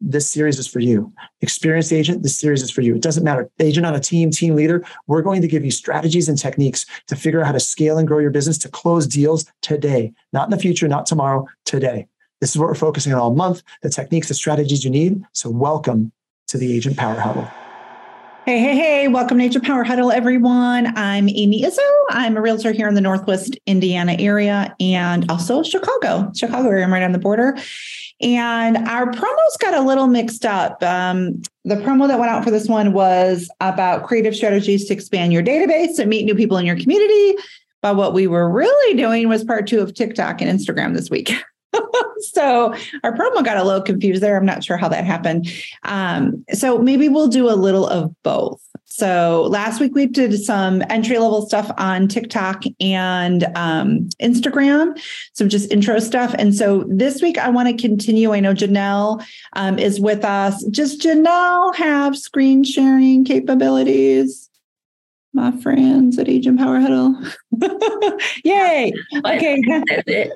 this series is for you. Experienced agent, this series is for you. It doesn't matter. Agent on a team, team leader, we're going to give you strategies and techniques to figure out how to scale and grow your business to close deals today, not in the future, not tomorrow, today. This is what we're focusing on all month the techniques, the strategies you need. So, welcome to the Agent Power Huddle. Hey, hey, hey, welcome to Agent Power Huddle, everyone. I'm Amy Izzo. I'm a realtor here in the Northwest Indiana area and also Chicago, Chicago area. I'm right on the border. And our promos got a little mixed up. Um, the promo that went out for this one was about creative strategies to expand your database and meet new people in your community. But what we were really doing was part two of TikTok and Instagram this week. so our promo got a little confused there. I'm not sure how that happened. Um, so maybe we'll do a little of both. So last week we did some entry level stuff on TikTok and um, Instagram, some just intro stuff. And so this week I want to continue. I know Janelle um, is with us. Does Janelle have screen sharing capabilities? My friends at Agent Power Huddle. Yay. Okay.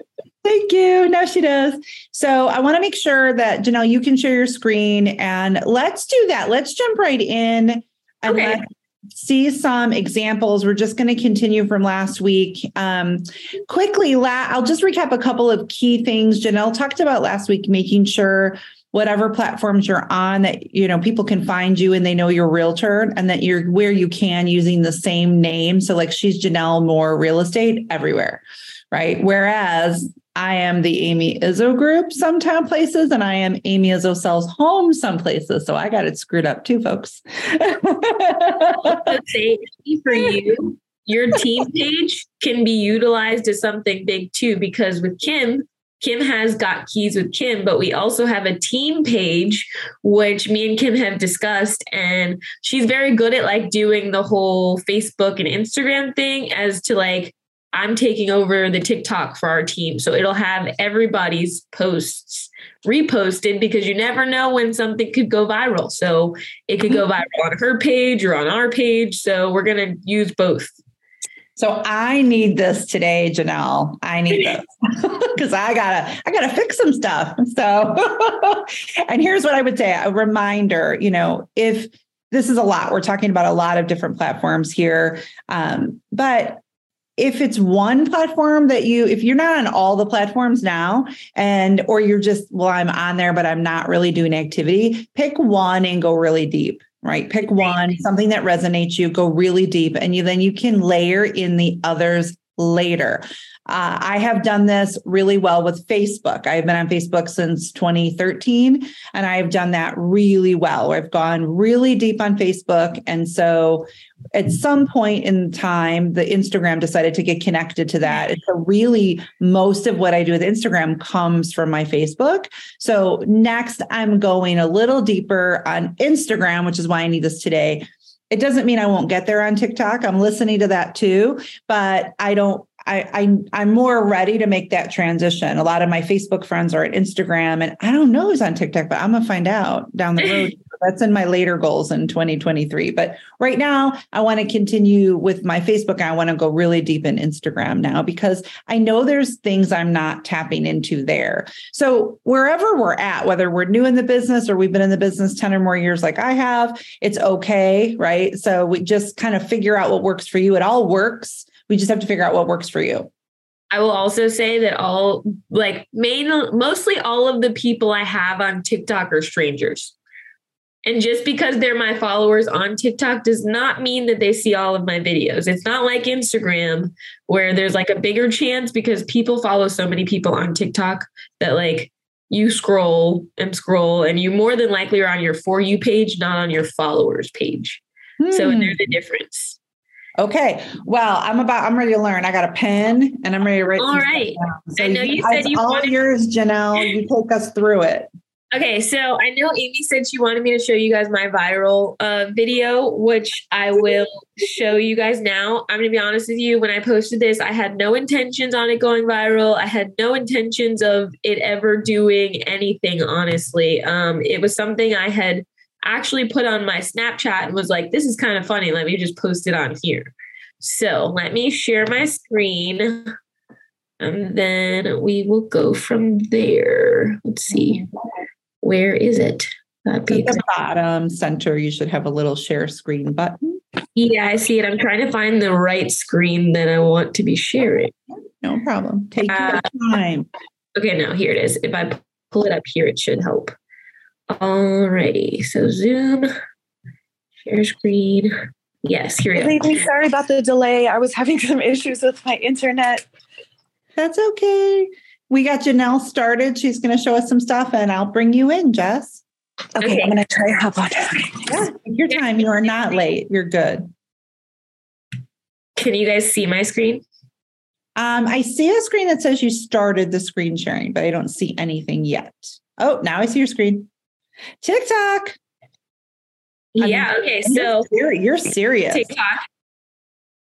Thank you. No, she does. So I want to make sure that Janelle, you can share your screen and let's do that. Let's jump right in and okay. let's see some examples. We're just going to continue from last week. Um, quickly, la- I'll just recap a couple of key things Janelle talked about last week, making sure whatever platforms you're on that you know people can find you and they know you're realtor and that you're where you can using the same name so like she's janelle moore real estate everywhere right whereas I am the Amy Izzo group sometimes places, and I am Amy Izzo sells home some places. So I got it screwed up too, folks. say for you, your team page can be utilized as something big too, because with Kim, Kim has got keys with Kim, but we also have a team page, which me and Kim have discussed. And she's very good at like doing the whole Facebook and Instagram thing as to like I'm taking over the TikTok for our team. So it'll have everybody's posts reposted because you never know when something could go viral. So it could go viral on her page or on our page. So we're going to use both. So I need this today, Janelle. I need this because I gotta, I gotta fix some stuff. So, and here's what I would say: a reminder. You know, if this is a lot, we're talking about a lot of different platforms here, um, but if it's one platform that you if you're not on all the platforms now and or you're just well i'm on there but i'm not really doing activity pick one and go really deep right? Pick one something that resonates you go really deep and you then you can layer in the others later uh, I have done this really well with Facebook. I've been on Facebook since 2013, and I've done that really well. I've gone really deep on Facebook. And so at some point in time, the Instagram decided to get connected to that. And so, really, most of what I do with Instagram comes from my Facebook. So, next, I'm going a little deeper on Instagram, which is why I need this today. It doesn't mean I won't get there on TikTok. I'm listening to that too, but I don't I, I I'm more ready to make that transition. A lot of my Facebook friends are at Instagram, and I don't know who's on TikTok, but I'm gonna find out down the road. That's in my later goals in 2023. But right now, I want to continue with my Facebook. I want to go really deep in Instagram now because I know there's things I'm not tapping into there. So wherever we're at, whether we're new in the business or we've been in the business 10 or more years like I have, it's okay, right? So we just kind of figure out what works for you. It all works we just have to figure out what works for you. I will also say that all like main mostly all of the people I have on TikTok are strangers. And just because they're my followers on TikTok does not mean that they see all of my videos. It's not like Instagram where there's like a bigger chance because people follow so many people on TikTok that like you scroll and scroll and you more than likely are on your for you page, not on your followers page. Hmm. So there's a difference. Okay. Well, I'm about. I'm ready to learn. I got a pen and I'm ready to write. All right. So I know you said you all wanted- yours, Janelle. You take us through it. Okay, so I know Amy said she wanted me to show you guys my viral uh, video, which I will show you guys now. I'm going to be honest with you. When I posted this, I had no intentions on it going viral. I had no intentions of it ever doing anything, honestly. Um, it was something I had actually put on my Snapchat and was like, this is kind of funny. Let me just post it on here. So let me share my screen and then we will go from there. Let's see. Where is it? At the bottom center, you should have a little share screen button. Yeah, I see it. I'm trying to find the right screen that I want to be sharing. No problem. Take uh, your time. Okay, now here it is. If I pull it up here, it should help. Alrighty. So Zoom, share screen. Yes, here it is. Sorry about the delay. I was having some issues with my internet. That's okay. We got Janelle started. She's going to show us some stuff and I'll bring you in, Jess. Okay, okay. I'm going to try to hop on. Yeah, your time. You are not late. You're good. Can you guys see my screen? Um, I see a screen that says you started the screen sharing, but I don't see anything yet. Oh, now I see your screen. TikTok. Yeah. I mean, okay. So you're, you're serious. TikTok.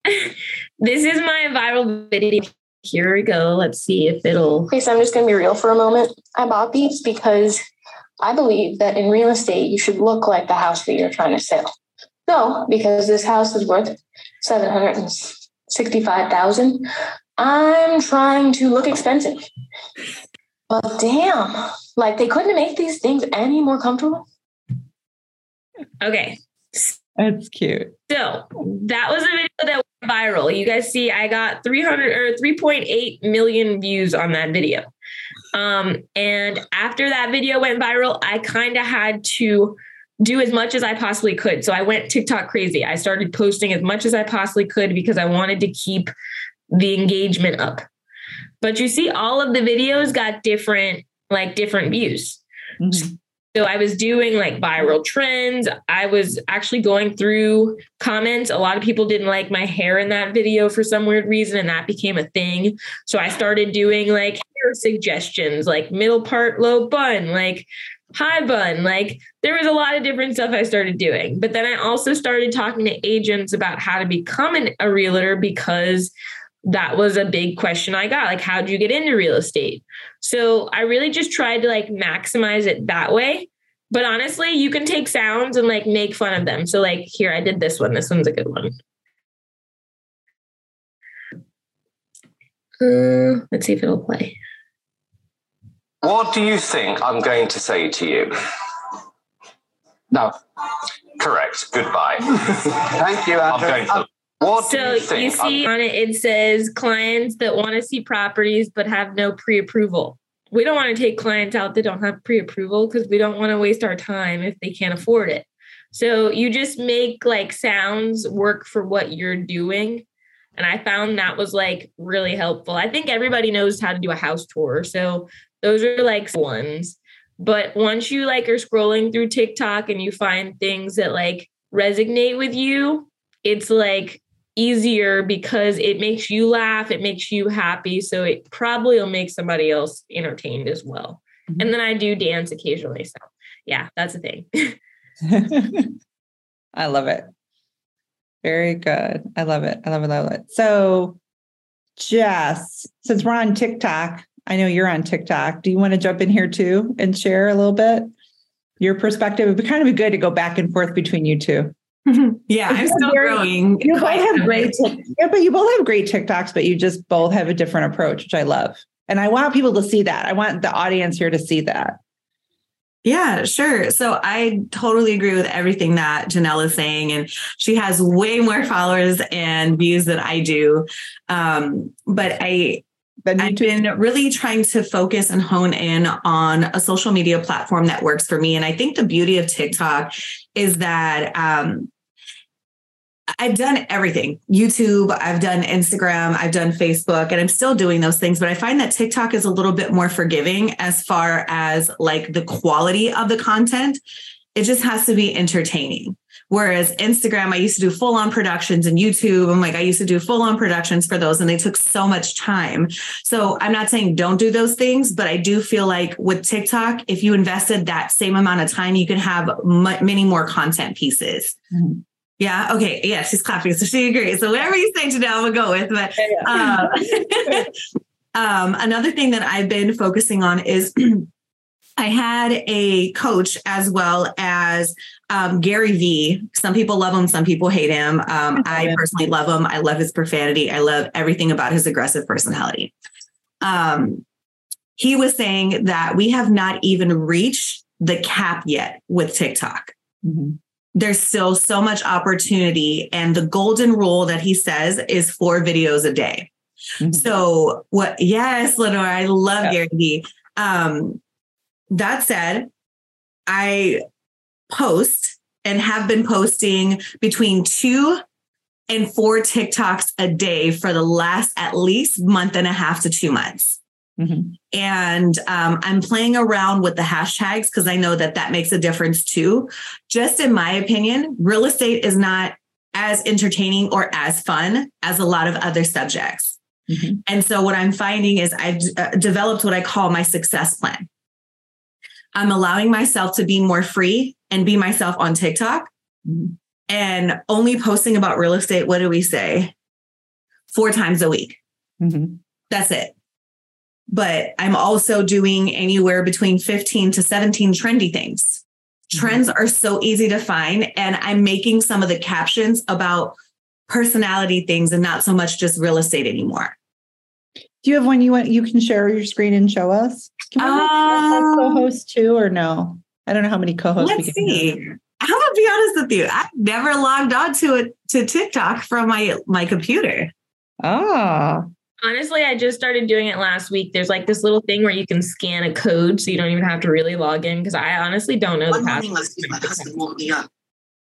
this is my viral video here we go. Let's see if it'll. Okay, so I'm just going to be real for a moment. I bought these because I believe that in real estate, you should look like the house that you're trying to sell. No, because this house is worth 765000 I'm trying to look expensive. But damn, like they couldn't make these things any more comfortable. Okay. That's cute. So that was a video that went viral. You guys see, I got 300 or 3.8 million views on that video. Um, and after that video went viral, I kind of had to do as much as I possibly could. So I went TikTok crazy. I started posting as much as I possibly could because I wanted to keep the engagement up. But you see, all of the videos got different, like different views. Mm-hmm. So I was doing like viral trends. I was actually going through comments. A lot of people didn't like my hair in that video for some weird reason, and that became a thing. So I started doing like hair suggestions, like middle part low bun, like high bun. Like there was a lot of different stuff I started doing. But then I also started talking to agents about how to become an, a realtor because that was a big question I got. Like, how did you get into real estate? So I really just tried to like maximize it that way. But honestly, you can take sounds and like make fun of them. So like here, I did this one. This one's a good one. Uh, let's see if it'll play. What do you think I'm going to say to you? No. Correct. Goodbye. Thank you, Andrew. I'm going to what so you, you, see I'm- on it, it says clients that want to see properties but have no pre-approval. We don't want to take clients out that don't have pre-approval because we don't want to waste our time if they can't afford it. So you just make like sounds work for what you're doing. And I found that was like really helpful. I think everybody knows how to do a house tour. So those are like ones. But once you like are scrolling through TikTok and you find things that like resonate with you, it's like easier because it makes you laugh, it makes you happy. So it probably will make somebody else entertained as well. Mm-hmm. And then I do dance occasionally. So yeah, that's a thing. I love it. Very good. I love it. I love it. I love it. So, Jess, since we're on TikTok, I know you're on TikTok. Do you want to jump in here too and share a little bit your perspective? It'd be kind of be good to go back and forth between you two. yeah, I'm still very, growing. You both have great, yeah, but you both have great TikToks, but you just both have a different approach, which I love. And I want people to see that. I want the audience here to see that. Yeah, sure. So I totally agree with everything that Janelle is saying. And she has way more followers and views than I do. Um, but I I've been really trying to focus and hone in on a social media platform that works for me. And I think the beauty of TikTok is that um, I've done everything YouTube, I've done Instagram, I've done Facebook, and I'm still doing those things. But I find that TikTok is a little bit more forgiving as far as like the quality of the content. It just has to be entertaining. Whereas Instagram, I used to do full on productions and YouTube. I'm like, I used to do full on productions for those and they took so much time. So I'm not saying don't do those things, but I do feel like with TikTok, if you invested that same amount of time, you can have many more content pieces. Mm-hmm. Yeah. Okay. Yeah. She's clapping. So she agrees. So whatever you say today, I'm going to go with. But um, um, another thing that I've been focusing on is I had a coach as well as um, Gary Vee. Some people love him, some people hate him. Um, I personally love him. I love his profanity. I love everything about his aggressive personality. Um, he was saying that we have not even reached the cap yet with TikTok. Mm-hmm. There's still so much opportunity. And the golden rule that he says is four videos a day. Mm-hmm. So, what, yes, Lenore, I love yeah. Gary Vee. Um, that said, I post and have been posting between two and four TikToks a day for the last at least month and a half to two months. Mm-hmm. And um, I'm playing around with the hashtags because I know that that makes a difference too. Just in my opinion, real estate is not as entertaining or as fun as a lot of other subjects. Mm-hmm. And so, what I'm finding is I've uh, developed what I call my success plan. I'm allowing myself to be more free and be myself on TikTok mm-hmm. and only posting about real estate. What do we say? Four times a week. Mm-hmm. That's it. But I'm also doing anywhere between 15 to 17 trendy things. Mm-hmm. Trends are so easy to find. And I'm making some of the captions about personality things and not so much just real estate anymore. Do you have one you want you can share your screen and show us? Can we um, co-host too or no? I don't know how many co-hosts let's see. I'm gonna be honest with you. I've never logged on to it to TikTok from my my computer. Oh. Honestly, I just started doing it last week. There's like this little thing where you can scan a code so you don't even have to really log in because I honestly don't know One the password. Last week, my husband woke me up.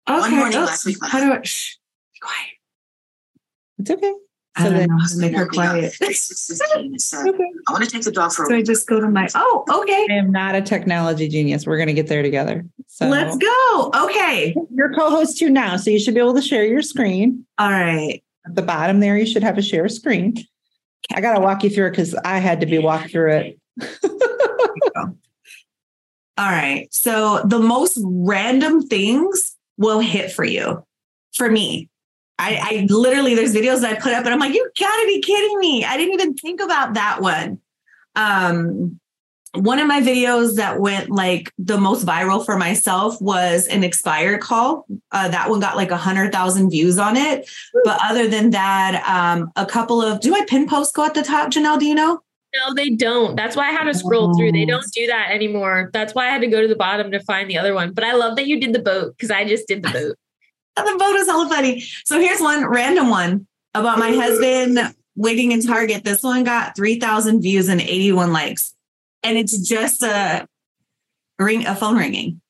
Okay, One morning last week, how do I shh, quiet. It's okay. So I don't know how to make her quiet. okay. I want to take the dog for a So I just go to my, oh, okay. I am not a technology genius. We're going to get there together. So let's go. Okay. You're co-host too now. So you should be able to share your screen. All right. At the bottom there, you should have a share screen. I got to walk you through it because I had to be walked through it. All right. So the most random things will hit for you. For me, I, I literally there's videos that I put up and I'm like, you gotta be kidding me. I didn't even think about that one. Um, one of my videos that went like the most viral for myself was an expired call. Uh, that one got like a hundred thousand views on it. But other than that, um, a couple of do my pin posts go at the top, Janelle? Do you know? No, they don't. That's why I had to scroll through. They don't do that anymore. That's why I had to go to the bottom to find the other one. But I love that you did the boat because I just did the boat the boat is hella funny. So here's one random one about my husband waiting in Target. This one got 3,000 views and 81 likes. And it's just a ring, a phone ringing.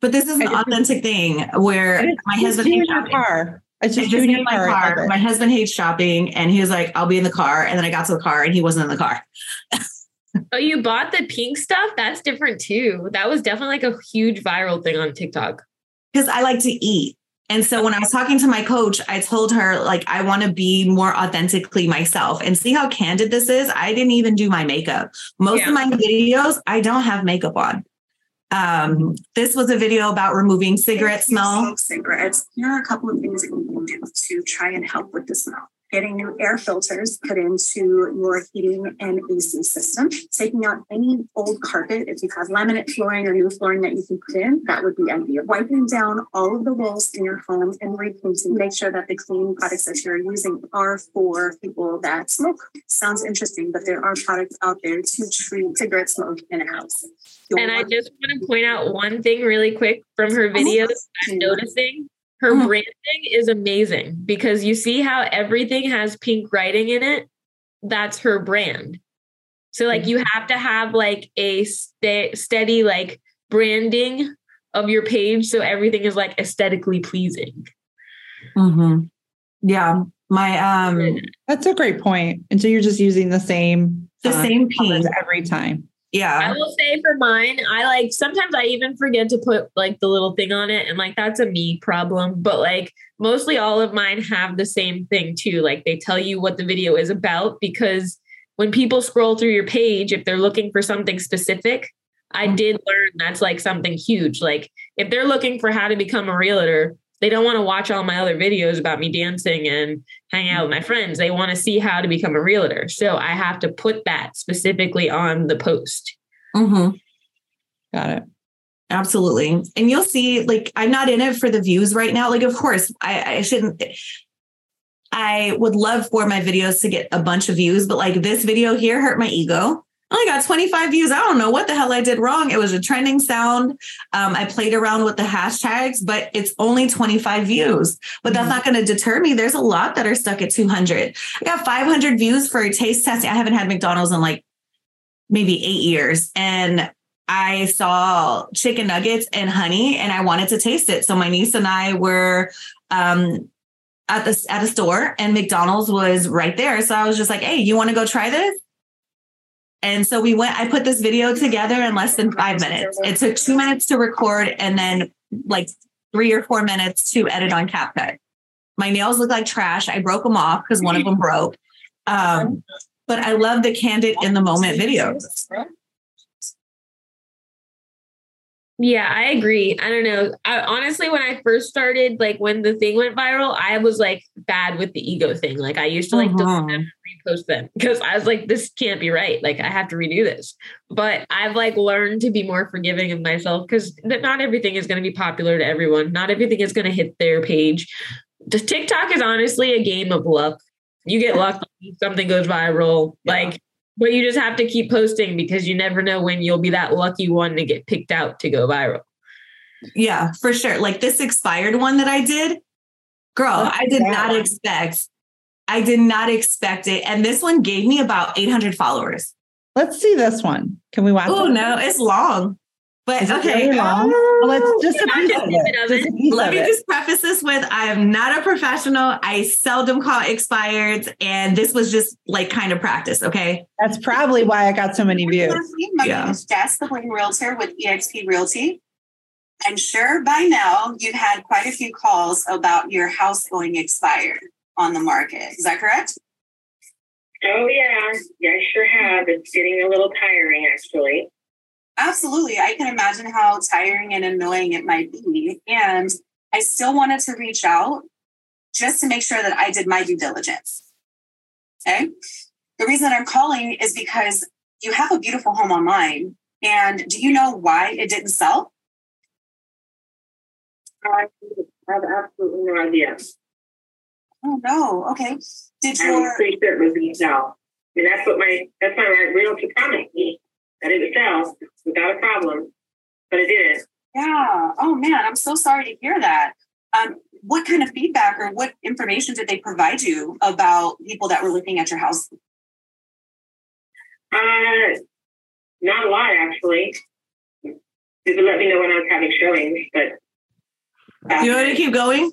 But this is an authentic thing where my husband hates shopping. Car. I just, just in my car. car. My husband hates shopping, and he was like, "I'll be in the car." And then I got to the car, and he wasn't in the car. oh, you bought the pink stuff? That's different too. That was definitely like a huge viral thing on TikTok because I like to eat. And so when I was talking to my coach, I told her, like, I want to be more authentically myself and see how candid this is. I didn't even do my makeup. Most yeah. of my videos, I don't have makeup on. Um, this was a video about removing cigarette smell. Cigarettes. Here are a couple of things that you can do to try and help with the smell getting new air filters put into your heating and AC system, taking out any old carpet. If you have laminate flooring or new flooring that you can put in, that would be ideal. Wiping down all of the walls in your home and repainting. Make sure that the cleaning products that you're using are for people that smoke. Sounds interesting, but there are products out there to treat cigarette smoke in a house. and I just want to point out one thing really quick from her oh, videos I'm noticing her mm-hmm. branding is amazing because you see how everything has pink writing in it. That's her brand. So like you have to have like a st- steady like branding of your page so everything is like aesthetically pleasing. Mm-hmm. Yeah, my um that's a great point. And so you're just using the same the same pink every time. Yeah. I will say for mine, I like sometimes I even forget to put like the little thing on it, and like that's a me problem. But like mostly all of mine have the same thing too. Like they tell you what the video is about because when people scroll through your page, if they're looking for something specific, I did learn that's like something huge. Like if they're looking for how to become a realtor, they don't want to watch all my other videos about me dancing and hanging out with my friends. They want to see how to become a realtor. So I have to put that specifically on the post. Mm-hmm. Got it. Absolutely. And you'll see, like, I'm not in it for the views right now. Like, of course, I, I shouldn't. I would love for my videos to get a bunch of views, but like this video here hurt my ego. I only got 25 views. I don't know what the hell I did wrong. It was a trending sound. Um, I played around with the hashtags, but it's only 25 views. But that's not going to deter me. There's a lot that are stuck at 200. I got 500 views for a taste testing. I haven't had McDonald's in like maybe eight years. And I saw chicken nuggets and honey and I wanted to taste it. So my niece and I were um, at the at a store and McDonald's was right there. So I was just like, hey, you want to go try this? And so we went, I put this video together in less than five minutes. It took two minutes to record and then like three or four minutes to edit on CapCut. My nails look like trash. I broke them off because one of them broke. Um, but I love the candid in the moment videos. Yeah, I agree. I don't know. I, honestly, when I first started, like when the thing went viral, I was like bad with the ego thing. Like I used to like delete uh-huh. them repost them because I was like, this can't be right. Like I have to redo this. But I've like learned to be more forgiving of myself because not everything is going to be popular to everyone. Not everything is going to hit their page. The TikTok is honestly a game of luck. You get lucky, something goes viral. Like but you just have to keep posting because you never know when you'll be that lucky one to get picked out to go viral. Yeah, for sure. Like this expired one that I did, girl, I did not expect. I did not expect it. And this one gave me about 800 followers. Let's see this one. Can we watch Oh, no, it's long. But Is it okay. very long? Um, well, let's just a piece just of it. of Just a piece Let of me it. just preface this with I am not a professional. I seldom call expired. And this was just like kind of practice. Okay. That's probably why I got so many views. My Yeah. name is Jess, the Bling Realtor with eXp Realty. I'm sure by now you've had quite a few calls about your house going expired on the market. Is that correct? Oh yeah, yeah, I sure have. It's getting a little tiring actually. Absolutely. I can imagine how tiring and annoying it might be. And I still wanted to reach out just to make sure that I did my due diligence. Okay. The reason I'm calling is because you have a beautiful home online. And do you know why it didn't sell? I have absolutely no idea. Oh, no. Okay. Did you? I was your, pretty sure it was sell. And that's what my that's my realtor promised me that it would sell without a problem, but it didn't. yeah. Oh, man. I'm so sorry to hear that. Um, what kind of feedback or what information did they provide you about people that were looking at your house? Uh, not a lot actually. They would let me know when I was having showings, but You want to keep going?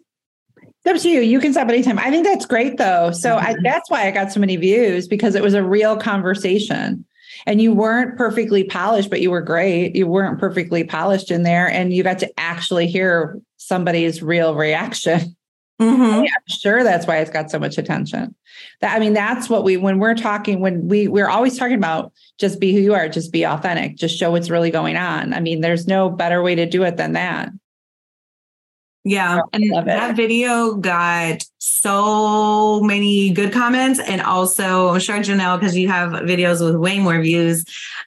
It's up to you. You can stop anytime. I think that's great though. So I, that's why I got so many views because it was a real conversation. And you weren't perfectly polished, but you were great. You weren't perfectly polished in there, and you got to actually hear somebody's real reaction. Mm-hmm. I'm sure that's why it's got so much attention. That I mean, that's what we when we're talking when we we're always talking about just be who you are, just be authentic, just show what's really going on. I mean, there's no better way to do it than that. Yeah. And that video got so many good comments. And also, I'm sure Janelle, because you have videos with way more views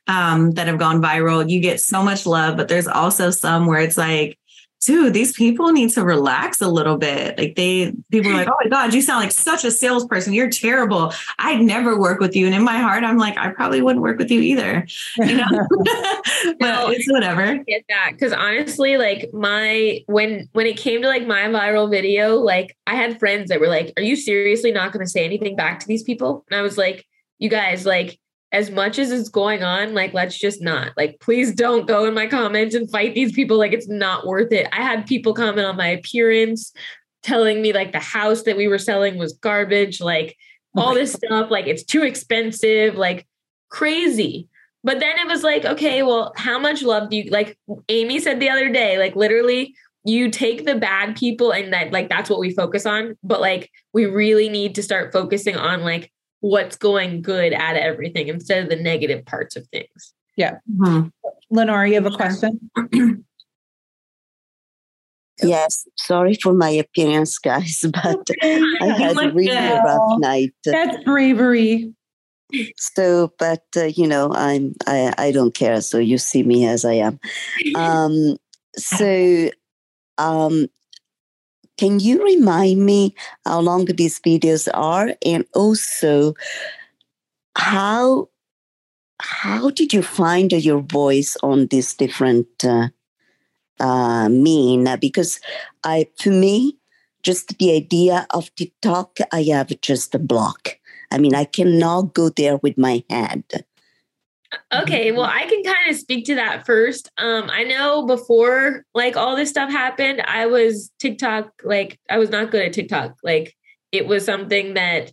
um, that have gone viral, you get so much love. But there's also some where it's like, dude, these people need to relax a little bit. Like they, people are like, oh my God, you sound like such a salesperson. You're terrible. I'd never work with you. And in my heart, I'm like, I probably wouldn't work with you either. You know, but No. it's whatever. get that because honestly like my when when it came to like my viral video like i had friends that were like are you seriously not going to say anything back to these people and i was like you guys like as much as it's going on like let's just not like please don't go in my comments and fight these people like it's not worth it i had people comment on my appearance telling me like the house that we were selling was garbage like all oh this stuff like it's too expensive like crazy but then it was like, okay, well, how much love do you like? Amy said the other day, like literally, you take the bad people and that like that's what we focus on. But like we really need to start focusing on like what's going good at everything instead of the negative parts of things. Yeah. Mm-hmm. Lenore, you have a question? Yes, sorry for my appearance, guys, but I had a really rough night. That's bravery. So, but uh, you know, I'm I I don't care. So you see me as I am. Um, so, um, can you remind me how long these videos are, and also how how did you find your voice on these different uh, uh, mean? Because I, for me, just the idea of TikTok, I have just a block. I mean, I cannot go there with my head. Okay, well, I can kind of speak to that first. Um, I know before like all this stuff happened, I was TikTok, like I was not good at TikTok. Like it was something that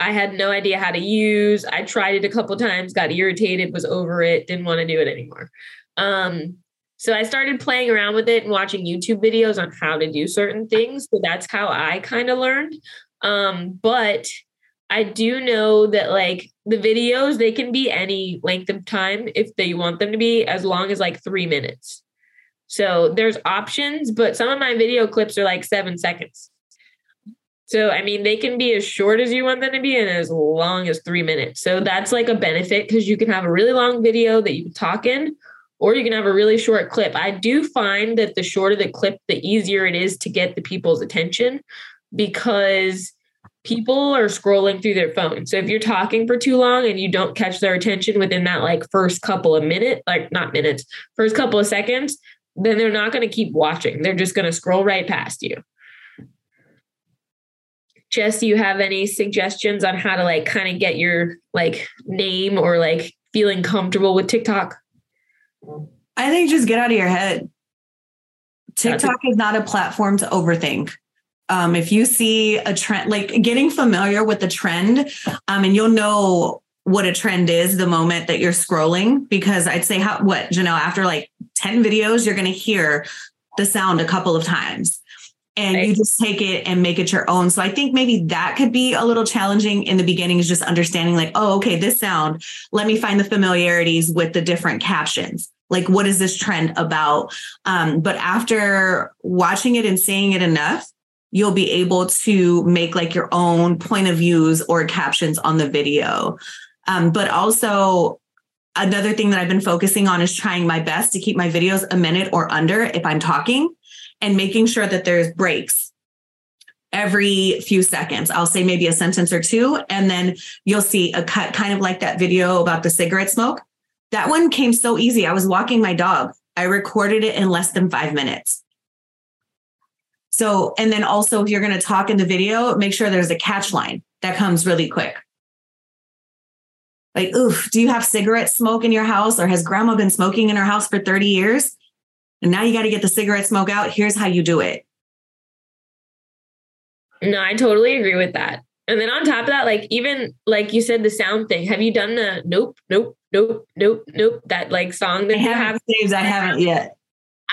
I had no idea how to use. I tried it a couple times, got irritated, was over it, didn't want to do it anymore. Um, so I started playing around with it and watching YouTube videos on how to do certain things. So that's how I kind of learned. Um, but I do know that like the videos, they can be any length of time if they want them to be, as long as like three minutes. So there's options, but some of my video clips are like seven seconds. So, I mean, they can be as short as you want them to be and as long as three minutes. So, that's like a benefit because you can have a really long video that you can talk in, or you can have a really short clip. I do find that the shorter the clip, the easier it is to get the people's attention because people are scrolling through their phone. So if you're talking for too long and you don't catch their attention within that like first couple of minutes, like not minutes, first couple of seconds, then they're not going to keep watching. They're just going to scroll right past you. Jess, do you have any suggestions on how to like kind of get your like name or like feeling comfortable with TikTok? I think just get out of your head. TikTok is not a platform to overthink. Um, if you see a trend, like getting familiar with the trend, um, and you'll know what a trend is the moment that you're scrolling, because I'd say how what Janelle, after like 10 videos, you're gonna hear the sound a couple of times and right. you just take it and make it your own. So I think maybe that could be a little challenging in the beginning is just understanding like, oh, okay, this sound, let me find the familiarities with the different captions. Like, what is this trend about? Um, but after watching it and seeing it enough, you'll be able to make like your own point of views or captions on the video. Um, but also, another thing that I've been focusing on is trying my best to keep my videos a minute or under if I'm talking and making sure that there's breaks every few seconds. I'll say maybe a sentence or two, and then you'll see a cut, kind of like that video about the cigarette smoke. That one came so easy. I was walking my dog. I recorded it in less than five minutes. So, and then also, if you're going to talk in the video, make sure there's a catch line that comes really quick. Like, oof, do you have cigarette smoke in your house or has grandma been smoking in her house for 30 years? And now you got to get the cigarette smoke out. Here's how you do it. No, I totally agree with that. And then on top of that, like even like you said, the sound thing. Have you done the nope, nope, nope, nope, nope? That like song that I you have saved. I haven't yet.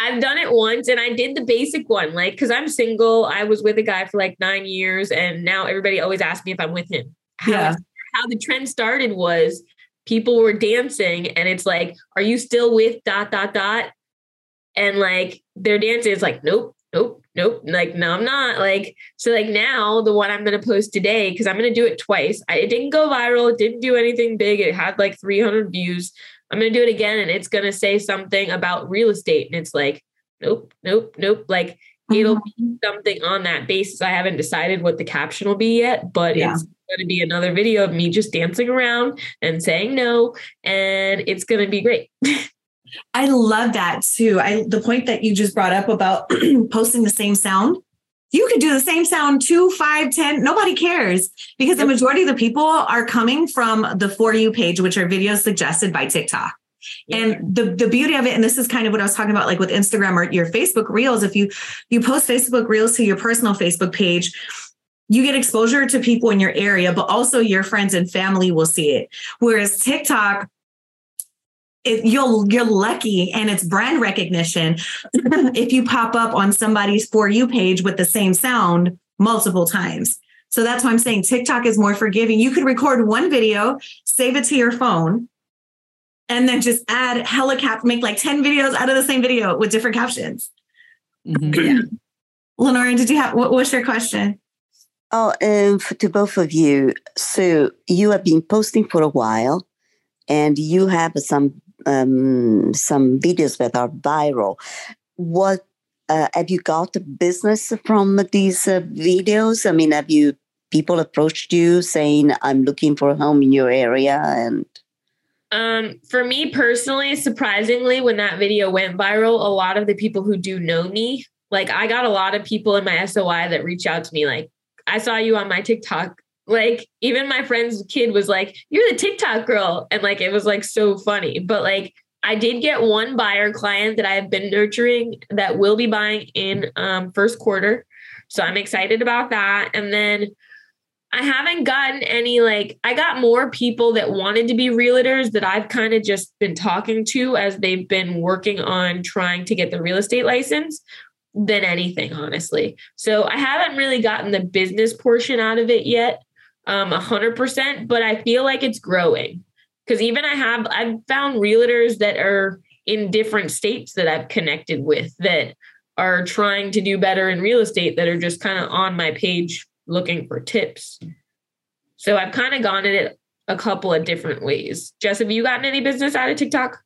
I've done it once and I did the basic one, like because I'm single. I was with a guy for like nine years, and now everybody always asks me if I'm with him. How, yeah. how the trend started was people were dancing, and it's like, are you still with dot dot dot? and like their dancing is like nope nope nope like no i'm not like so like now the one i'm going to post today because i'm going to do it twice I, it didn't go viral it didn't do anything big it had like 300 views i'm going to do it again and it's going to say something about real estate and it's like nope nope nope like mm-hmm. it'll be something on that basis i haven't decided what the caption will be yet but yeah. it's going to be another video of me just dancing around and saying no and it's going to be great I love that too. I the point that you just brought up about posting the same sound. You could do the same sound two, five, ten. Nobody cares because the majority of the people are coming from the For You page, which are videos suggested by TikTok. Yeah. And the, the beauty of it, and this is kind of what I was talking about, like with Instagram or your Facebook Reels, if you you post Facebook Reels to your personal Facebook page, you get exposure to people in your area, but also your friends and family will see it. Whereas TikTok, it, you'll you're lucky and it's brand recognition. If you pop up on somebody's for you page with the same sound multiple times. So that's why i'm saying tiktok is more forgiving. You could record one video save it to your phone and then just add hella cap make like 10 videos out of the same video with different captions. Yeah. lenora did you have what was your question? Oh, um, f- to both of you. So you have been posting for a while, and you have some um, some videos that are viral. What uh, have you got business from these uh, videos? I mean, have you people approached you saying, "I'm looking for a home in your area"? And Um, for me personally, surprisingly, when that video went viral, a lot of the people who do know me, like I got a lot of people in my SOI that reach out to me, like, I saw you on my TikTok. Like, even my friend's kid was like, You're the TikTok girl. And like, it was like so funny. But like, I did get one buyer client that I have been nurturing that will be buying in um, first quarter. So I'm excited about that. And then I haven't gotten any like I got more people that wanted to be realtors that I've kind of just been talking to as they've been working on trying to get the real estate license than anything honestly. So I haven't really gotten the business portion out of it yet um 100%, but I feel like it's growing. Cuz even I have I've found realtors that are in different states that I've connected with that are trying to do better in real estate that are just kind of on my page looking for tips. So I've kind of gone at it a couple of different ways. Jess, have you gotten any business out of TikTok?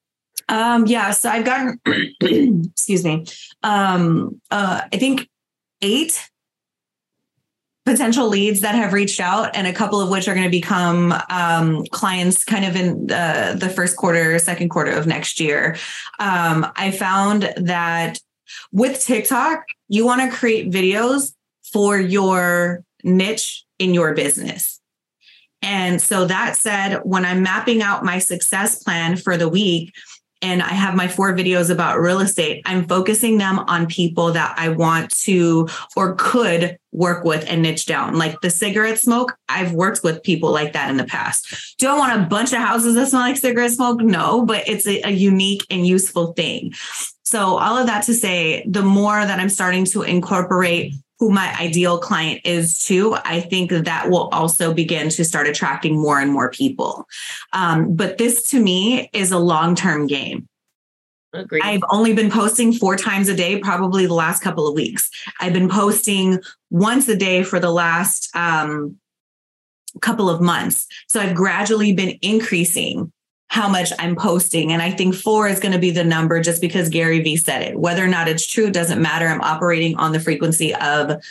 Um, yeah, so I've gotten, excuse me, um, uh, I think eight potential leads that have reached out, and a couple of which are going to become um, clients kind of in the, the first quarter, second quarter of next year. Um, I found that with TikTok, you want to create videos for your niche in your business. And so that said, when I'm mapping out my success plan for the week, and I have my four videos about real estate, I'm focusing them on people that I want to or could work with and niche down. Like the cigarette smoke, I've worked with people like that in the past. Do I want a bunch of houses that smell like cigarette smoke? No, but it's a, a unique and useful thing. So, all of that to say, the more that I'm starting to incorporate who my ideal client is too, I think that will also begin to start attracting more and more people. Um, but this to me is a long term game. Agreed. I've only been posting four times a day, probably the last couple of weeks. I've been posting once a day for the last um, couple of months. So I've gradually been increasing how much I'm posting. And I think four is going to be the number just because Gary Vee said it. Whether or not it's true doesn't matter. I'm operating on the frequency of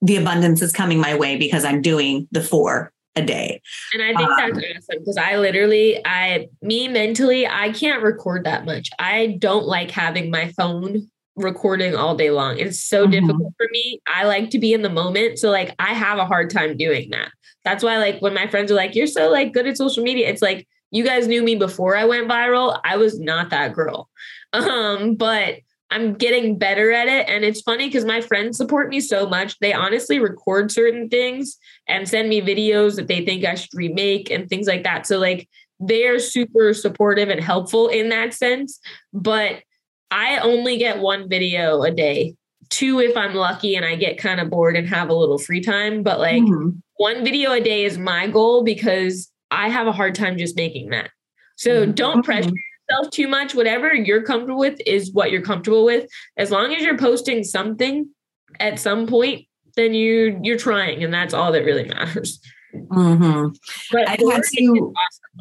the abundance is coming my way because I'm doing the four a day. And I think Um, that's awesome because I literally, I, me mentally, I can't record that much. I don't like having my phone recording all day long. It's so Mhm. difficult for me. I like to be in the moment. So, like, I have a hard time doing that. That's why, like, when my friends are like, you're so like good at social media, it's like, you guys knew me before I went viral. I was not that girl. Um, but I'm getting better at it. And it's funny because my friends support me so much. They honestly record certain things and send me videos that they think I should remake and things like that. So, like, they're super supportive and helpful in that sense. But I only get one video a day, two if I'm lucky and I get kind of bored and have a little free time. But, like, Mhm. one video a day is my goal because I have a hard time just making that. So don't pressure yourself too much. Whatever you're comfortable with is what you're comfortable with. As long as you're posting something at some point, then you you're trying, and that's all that really matters. Mhm. But had to- awesome.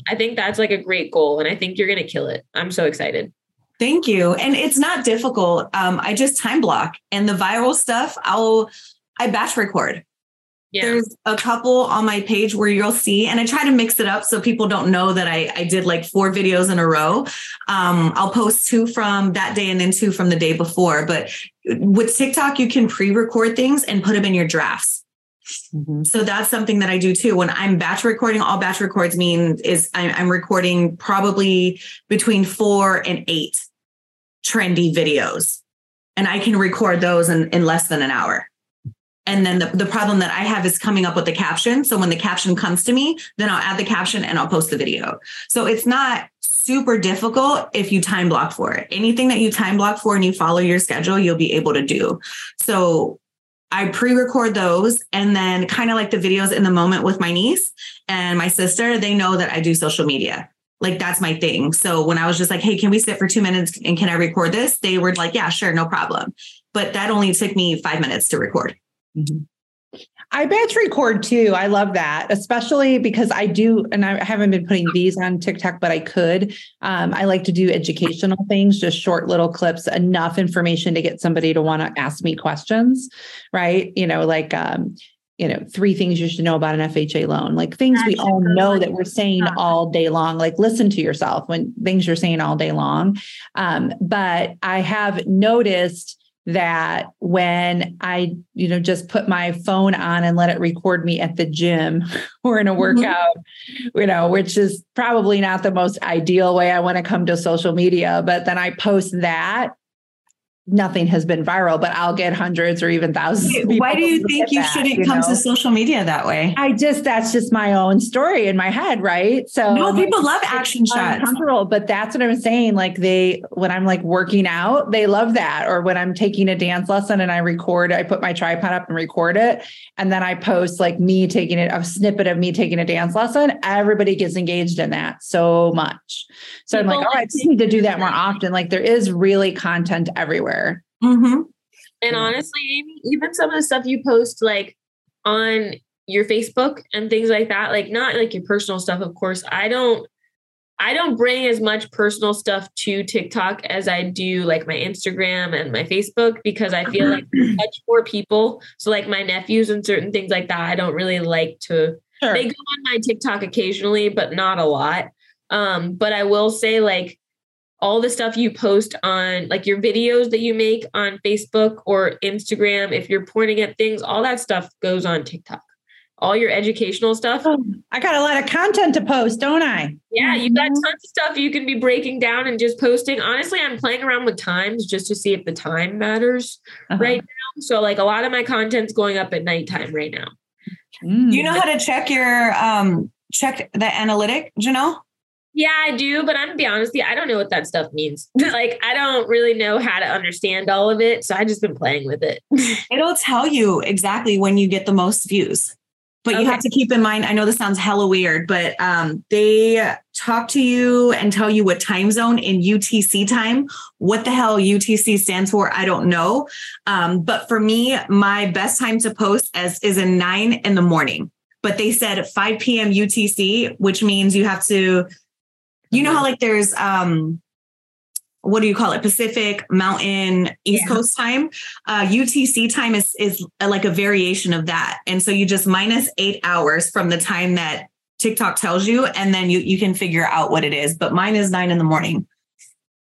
I think that's like a great goal, and I think you're gonna kill it. I'm so excited. Thank you. And it's not difficult. Um, I just time block and the viral stuff, I'll I batch record. Yeah. There's a couple on my page where you'll see, and I try to mix it up so people don't know that I, I did like four videos in a row. Um, I'll post two from that day and then two from the day before. But with TikTok, you can pre-record things and put them in your drafts. So that's something that I do too. When I'm batch recording, all batch records mean is I'm, I'm recording probably between four and eight trendy videos. And I can record those in, in less than an hour. And then the, the problem that I have is coming up with the caption. So when the caption comes to me, then I'll add the caption and I'll post the video. So it's not super difficult if you time block for it. Anything that you time block for and you follow your schedule, you'll be able to do. So I pre record those and then kind of like the videos in the moment with my niece and my sister, they know that I do social media. Like that's my thing. So when I was just like, hey, can we sit for two minutes and can I record this? They were like, yeah, sure, no problem. But that only took me five minutes to record. Mm-hmm. I batch record too. I love that, especially because I do, and I haven't been putting these on TikTok, but I could. Um, I like to do educational things, just short little clips, enough information to get somebody to want to ask me questions, right? You know, like, um, you know, three things you should know about an FHA loan, like things we all know that we're saying all day long, like listen to yourself when things you're saying all day long. Um, but I have noticed that when I, you know, just put my phone on and let it record me at the gym or in a mm-hmm. workout, you know, which is probably not the most ideal way I want to come to social media, but then I post that nothing has been viral, but I'll get hundreds or even thousands. Why do you think you that, shouldn't you come know? to social media that way? I just that's just my own story in my head, right? So no, people love action shots. But that's what I'm saying. Like they when I'm like working out, they love that. Or when I'm taking a dance lesson and I record, I put my tripod up and record it. And then I post like me taking it, a snippet of me taking a dance lesson. Everybody gets engaged in that so much. So people I'm like, oh, I just need to do that more often. Like there is really content everywhere everywhere. Mm-hmm. And honestly, Amy, even some of the stuff you post like on your Facebook and things like that, like not like your personal stuff, of course. I don't I don't bring as much personal stuff to TikTok as I do like my Instagram and my Facebook because I feel like much more people. So like my nephews and certain things like that, I don't really like to sure. they go on my TikTok occasionally, but not a lot. Um, but I will say like all the stuff you post on like your videos that you make on Facebook or Instagram, if you're pointing at things, all that stuff goes on TikTok. All your educational stuff. Oh, I got a lot of content to post, don't I? Yeah, you got mm-hmm. tons of stuff you can be breaking down and just posting. Honestly, I'm playing around with times just to see if the time matters uh-huh. right now. So, like, a lot of my content's going up at nighttime right now. Mm. You know how to check your um check the analytic, Janelle? Yeah, I do, but I'm gonna be honest, I don't know what that stuff means. like, I don't really know how to understand all of it, so I just been playing with it. It'll tell you exactly when you get the most views. But okay. you have to keep in mind, I know this sounds hella weird, but um, they talk to you and tell you what time zone in UTC time. What the hell UTC stands for, I don't know. Um, but for me, my best time to post as is in nine in the morning. But they said 5 p.m. UTC, which means you have to you know how like there's um what do you call it? Pacific mountain east yeah. coast time? Uh utc time is is a, like a variation of that. And so you just minus eight hours from the time that tiktok tells you and then you you can figure out what it is. But mine is nine in the morning.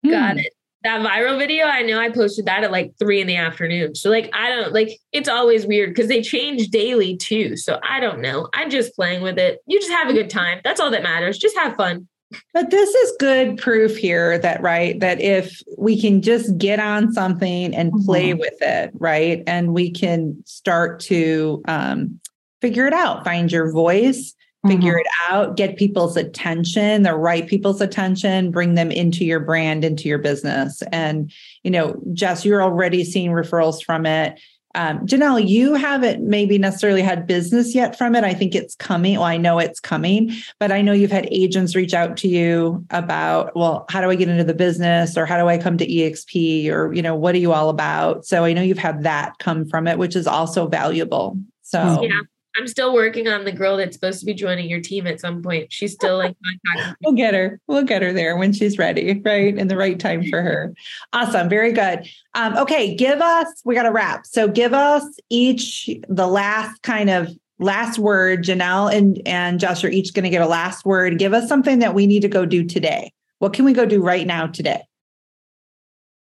Got hmm. it. That viral video i know i posted that at like three in the afternoon. So like i don't like it's always weird because they change daily too. So i don't know. I'm just playing with it. You just have a good time. That's all that matters. Just have fun but this is good proof here that, right, that if we can just get on something and play mm-hmm. with it, right, and we can start to um, figure it out, find your voice, figure mm-hmm. it out, get people's attention, the right people's attention, bring them into your brand, into your business. And, you know, Jess, you're already seeing referrals from it um, Janelle, you haven't maybe necessarily had business yet from it. I think it's coming. Well, I know it's coming, but I know you've had agents reach out to you about, well, how do I get into the business or how do I come to EXP or, you know, what are you all about? So I know you've had that come from it, which is also valuable. So, yeah. I'm still working on the girl that's supposed to be joining your team at some point. She's still like We'll get her. We'll get her there when she's ready, right? In the right time for her. Awesome. Very good. Um, okay, give us, we got to wrap. So give us each the last kind of last word. Janelle and, and Josh are each going to give a last word. Give us something that we need to go do today. What can we go do right now today?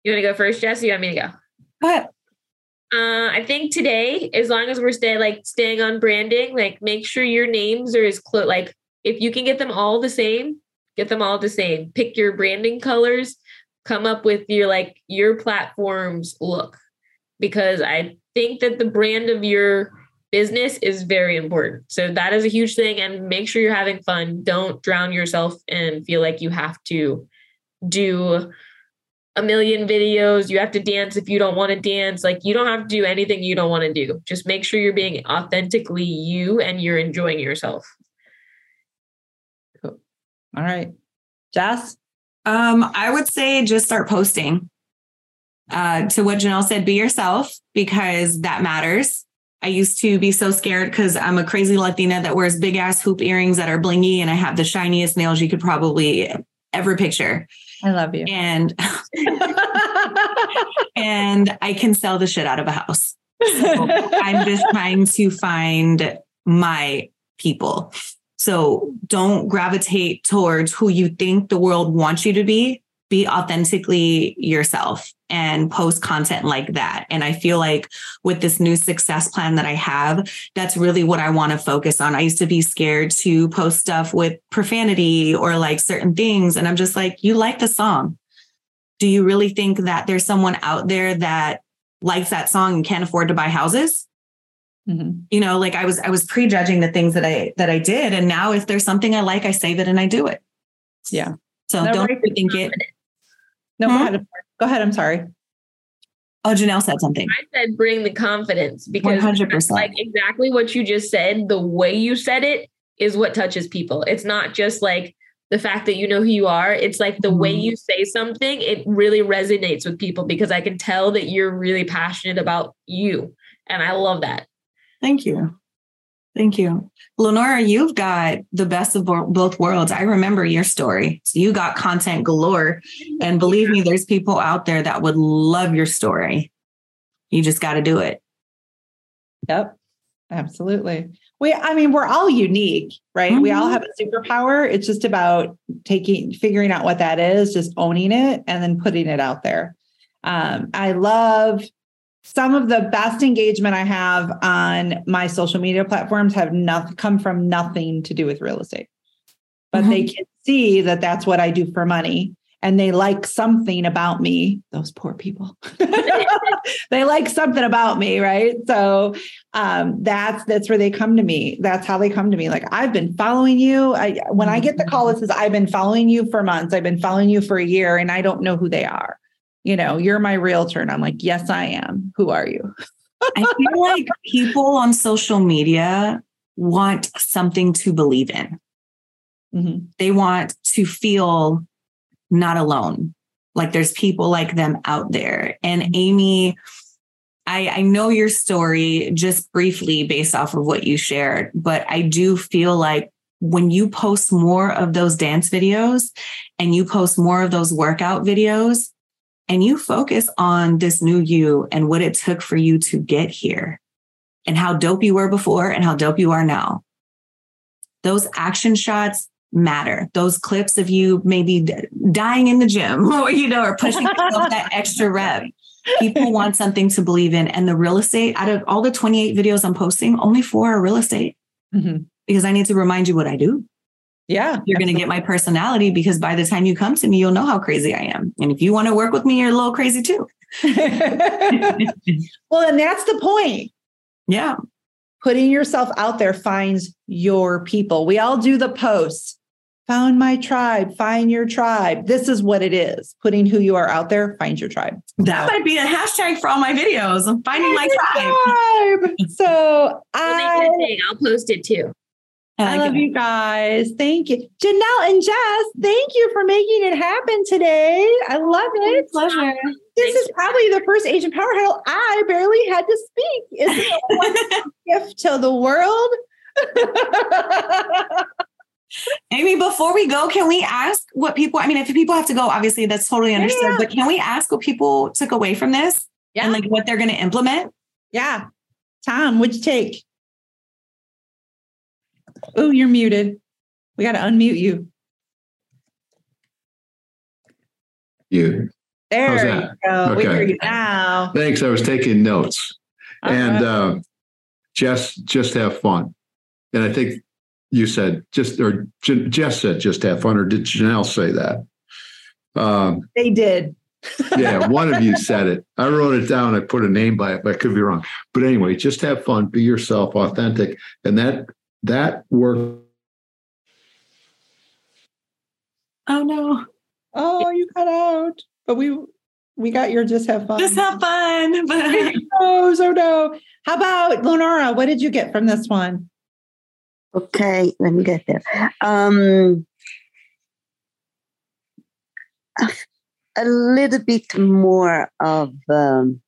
You want to go first, Jesse? You want me to go? Go ahead. Uh, I think today, as long as we're staying like staying on branding, like make sure your names are as close. Like if you can get them all the same, get them all the same. Pick your branding colors. Come up with your like your platform's look, because I think that the brand of your business is very important. So that is a huge thing. And make sure you're having fun. Don't drown yourself and feel like you have to do a million videos. You have to dance if you don't want to dance. Like you don't have to do anything you don't want to do. Just make sure you're being authentically you and you're enjoying yourself. Cool. All right. Jess? Um, I would say just start posting. Uh, to what Janelle said, be yourself because that matters. I used to be so scared because I'm a crazy Latina that wears big ass hoop earrings that are blingy and I have the shiniest nails you could probably ever picture. I love you. And and I can sell the shit out of a house. So I'm just trying to find my people. So don't gravitate towards who you think the world wants you to be. Be authentically yourself and post content like that. And I feel like with this new success plan that I have, that's really what I want to focus on. I used to be scared to post stuff with profanity or like certain things. And I'm just like, you like the song. Do you really think that there's someone out there that likes that song and can't afford to buy houses? Mm-hmm. You know, like I was, I was prejudging the things that I that I did, and now if there's something I like, I save it and I do it. Yeah. So No, don't right. think it. No, Hmm? go ahead. Go ahead. I'm sorry. Oh, Janelle said something. I said bring the confidence because 100%. like exactly what you just said, the way you said it is what touches people. It's not just like the fact that you know who you are. It's like the way Mhm. you say something, it really resonates with people because I can tell that you're really passionate about you. And I love that. Thank you. Thank you. Lenora, you've got the best of both worlds. I remember your story. So you got content galore. And believe me, there's people out there that would love your story. You just got to do it. Yep. Absolutely. We, I mean, we're all unique, right? We all Mhm. have a superpower. It's just about taking, figuring out what that is, just owning it and then putting it out there. Um, I love some of the best engagement I have on my social media platforms have nothing come from nothing to do with real estate, but they can see that that's what I do for money and they like something about me. Those poor people. they like something about me, right? So um, that's that's where they come to me. That's how they come to me. Like I've been following you. I when I get the call it says I've been following you for months. I've been following you for a year, and I don't know who they are. You know, you're my realtor, and I'm like, yes, I am. Who are you? I feel like people on social media want something to believe in. Mhm. They want to feel not alone. Like there's people like them out there. And Amy, I, I know your story just briefly based off of what you shared, but I do feel like when you post more of those dance videos and you post more of those workout videos and you focus on this new you and what it took for you to get here and how dope you were before and how dope you are now, those action shots matter. Those clips of you maybe dying in the gym or, you know, or pushing yourself that extra rep. People want something to believe in. And the real estate, out of all the 28 videos I'm posting, only four are real estate Mhm. because I need to remind you what I do. Yeah, You're going to get my personality because by the time you come to me, you'll know how crazy I am. And if you want to work with me, you're a little crazy too. well, and that's the point. Yeah. Putting yourself out there finds your people. We all do the posts. Found my tribe, find your tribe. This is what it is. Putting who you are out there, find your tribe. That might be a hashtag for all my videos. I'm finding my tribe. tribe. So Well, I, make it a. I'll post it too. I love you guys. Thank you. Janelle and Jess, thank you for making it happen today. I love it. Pleasure. This is probably the first Agent Power Huddle I barely had to speak. Isn't it a gift to the world? Amy, before we go, can we ask what people, I mean, if people have to go, obviously that's totally understood, yeah. but can we ask what people took away from this Yeah. and like what they're going to implement? Yeah. Tom, what'd you take? Oh, you're muted. We got to unmute you. You. There you go. We Okay. hear you now. Thanks. I was taking notes. All and uh, just just have fun. And I think you said just or J- Jess said just have fun, or did Janelle say that? Um, They did. yeah, one of you said it. I wrote it down. I put a name by it, but I could be wrong. But anyway, just have fun, be yourself, authentic, and that that work. Oh no! Oh, you cut out. But we we got your just have fun. Just have fun. But oh, so no. How about Lenora? What did you get from this one? Okay, let me get there. Um, a, a little bit more of um,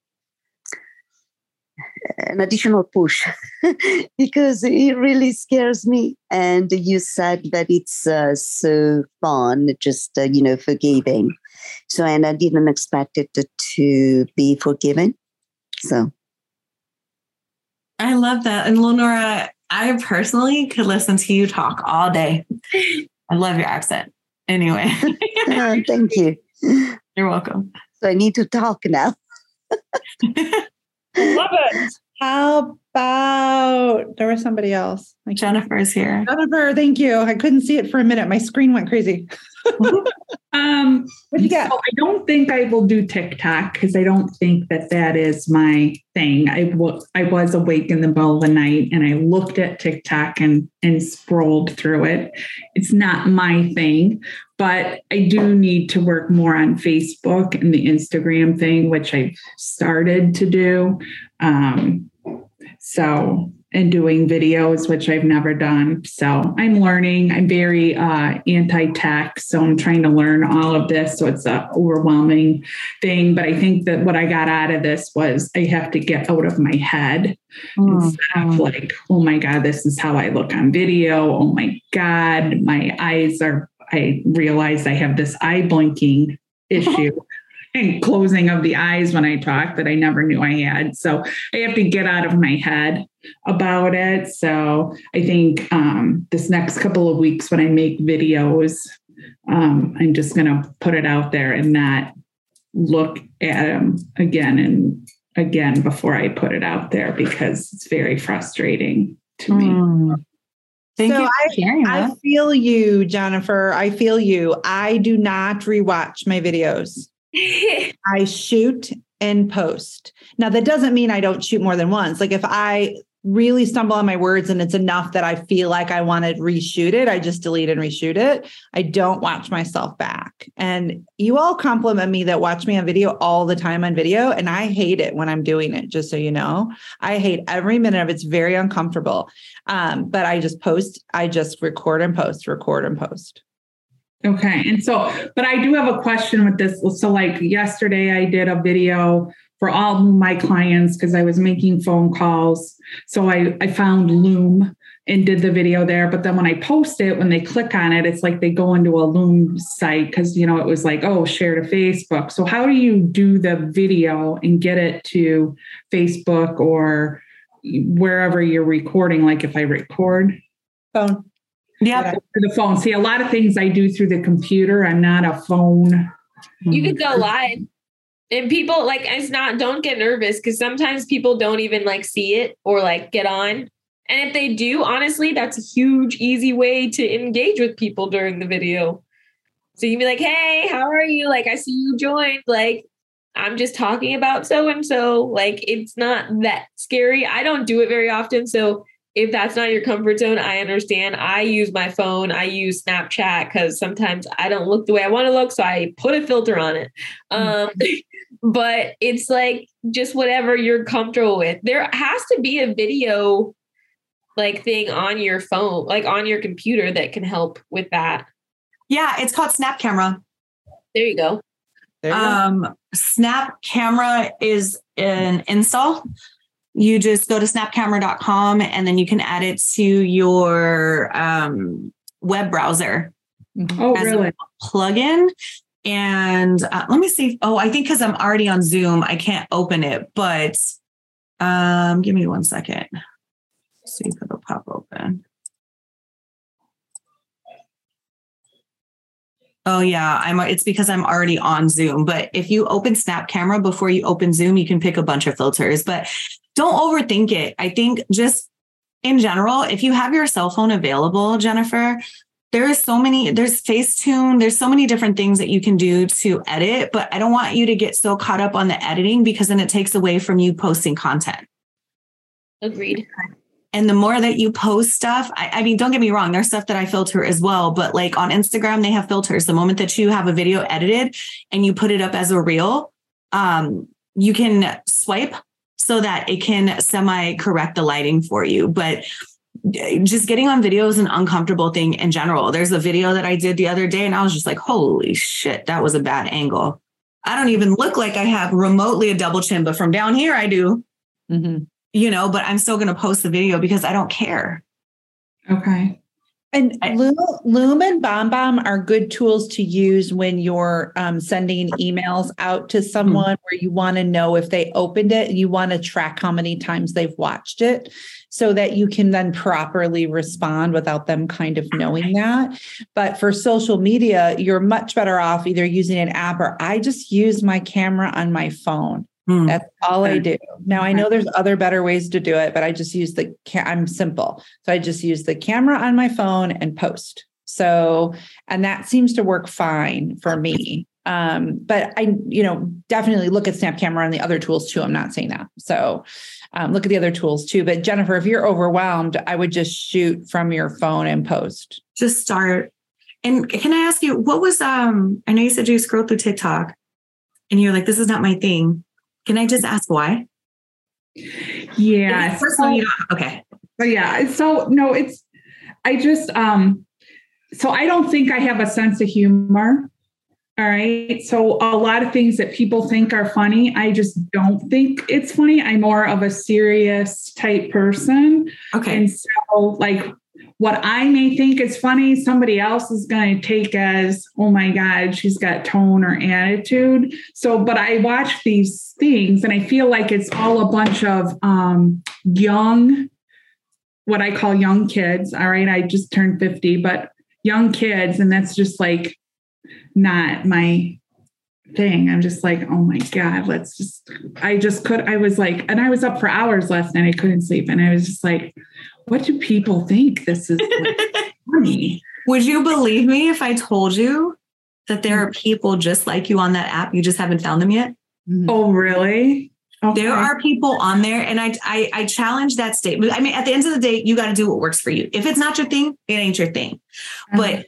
an additional push because it really scares me. And you said that it's uh, so fun, just uh, you know, forgiving. So, and I didn't expect it to, to be forgiven. So, I love that. And Lenora, I personally could listen to you talk all day. I love your accent. Anyway, uh, thank you. You're welcome. So I need to talk now. Love it. How about there was somebody else? Like Jennifer's here. Jennifer, thank you. I couldn't see it for a minute. My screen went crazy. um, what you got? So I don't think I will do TikTok because I don't think that that is my thing. I, w- I was awake in the middle of the night and I looked at TikTok and and scrolled through it. It's not my thing, but I do need to work more on Facebook and the Instagram thing, which I've started to do. Um, so and doing videos, which I've never done. So I'm learning. I'm very uh, anti-tech, so I'm trying to learn all of this. So it's an overwhelming thing. But I think that what I got out of this was I have to get out of my head mm. instead of like, oh my god, this is how I look on video. Oh my god, my eyes are. I realized I have this eye blinking issue and closing of the eyes when I talk that I never knew I had. So I have to get out of my head about it. So I think um, this next couple of weeks when I make videos, um, I'm just going to put it out there and not look at them again and again before I put it out there because it's very frustrating to me. Mm. Thank so I, I feel you, Jennifer. I feel you. I do not rewatch my videos. I shoot and post. Now, that doesn't mean I don't shoot more than once. Like if I really stumble on my words and it's enough that I feel like I want to reshoot it, I just delete and reshoot it. I don't watch myself back. And you all compliment me that watch me on video all the time on video. And I hate it when I'm doing it, just so you know. I hate every minute of it. It's very uncomfortable. Um, but I just post, I just record and post, record and post. Okay. And so, but I do have a question with this. So, like yesterday, I did a video for all my clients because I was making phone calls. So, I, I found Loom and did the video there. But then when I post it, when they click on it, it's like they go into a Loom site because, you know, it was like, oh, share to Facebook. So, how do you do the video and get it to Facebook or wherever you're recording? Like if I record? Phone. Yeah, the phone. See, a lot of things I do through the computer. I'm not a phone. You could mm. go live. And people like it's not don't get nervous because sometimes people don't even like see it or like get on. And if they do, honestly, that's a huge, easy way to engage with people during the video. So you can be like, hey, how are you? Like, I see you joined. Like, I'm just talking about so and so. Like, it's not that scary. I don't do it very often. So if that's not your comfort zone, I understand. I use my phone, I use Snapchat because sometimes I don't look the way I want to look. So I put a filter on it. Um, but it's like just whatever you're comfortable with. There has to be a video like thing on your phone, like on your computer that can help with that. Yeah, it's called Snap Camera. There you go. There you um, go. Snap Camera is an install you just go to snapcamera.com and then you can add it to your um, web browser. Mm-hmm. Oh, really? plugin. And uh, let me see. Oh, I think because I'm already on Zoom, I can't open it, but um, give me one second. see if it'll pop open. Oh yeah, I'm it's because I'm already on Zoom. But if you open Snap Camera before you open Zoom, you can pick a bunch of filters. But don't overthink it. I think just in general, if you have your cell phone available, Jennifer, there is so many there's facetune there's so many different things that you can do to edit but i don't want you to get so caught up on the editing because then it takes away from you posting content Agreed. and the more that you post stuff I, I mean don't get me wrong there's stuff that i filter as well but like on instagram they have filters the moment that you have a video edited and you put it up as a reel um, you can swipe so that it can semi correct the lighting for you but just getting on video is an uncomfortable thing in general. There's a video that I did the other day and I was just like, holy shit, that was a bad angle. I don't even look like I have remotely a double chin, but from down here I do. Mm-hmm. You know, but I'm still going to post the video because I don't care. Okay. And Loom, Loom and BombBomb are good tools to use when you're um, sending emails out to someone where you want to know if they opened it. You want to track how many times they've watched it so that you can then properly respond without them kind of knowing that. But for social media, you're much better off either using an app or I just use my camera on my phone. That's all I do. Now I know there's other better ways to do it, but I just use the ca- I'm simple. So I just use the camera on my phone and post. So and that seems to work fine for me. Um, but I, you know, definitely look at Snap Camera and the other tools too. I'm not saying that. So um, look at the other tools too. But Jennifer, if you're overwhelmed, I would just shoot from your phone and post. Just start. And can I ask you, what was um I know you said you scrolled through TikTok and you're like, this is not my thing. Can I just ask why? Yeah. First of you don't- okay. But yeah, so no, it's I just um so I don't think I have a sense of humor. All right. So a lot of things that people think are funny, I just don't think it's funny. I'm more of a serious type person. Okay. And so like what I may think is funny, somebody else is going to take as, oh my God, she's got tone or attitude. So, but I watch these things and I feel like it's all a bunch of um, young, what I call young kids. All right. I just turned 50, but young kids. And that's just like not my thing. I'm just like, oh my God, let's just, I just could, I was like, and I was up for hours last night. I couldn't sleep. And I was just like, what do people think this is like funny? Would you believe me if I told you that there are mm. people just like you on that app? You just haven't found them yet. Mm. Oh, really? There are people on there, and I, I I challenge that statement. I mean, at the end of the day, you got to do what works for you. If it's not your thing, it ain't your thing. Uh-huh. But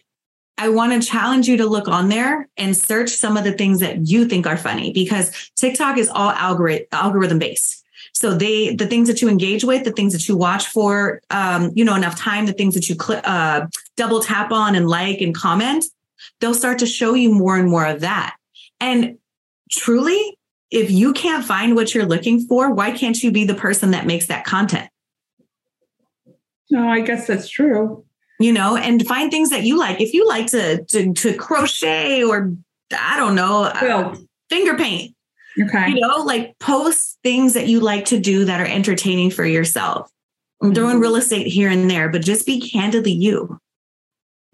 I want to challenge you to look on there and search some of the things that you think are funny because TikTok is all algorithm algorithm based. So they the things that you engage with, the things that you watch for, um, you know, enough time, the things that you cl- uh, double tap on and like and comment, they'll start to show you more and more of that. And truly, if you can't find what you're looking for, why can't you be the person that makes that content? No, I guess that's true. You know, and find things that you like. If you like to to, to crochet or I don't know, uh, finger paint. Okay. You know, like post things that you like to do that are entertaining for yourself. I'm throwing real estate here and there, but just be candidly you.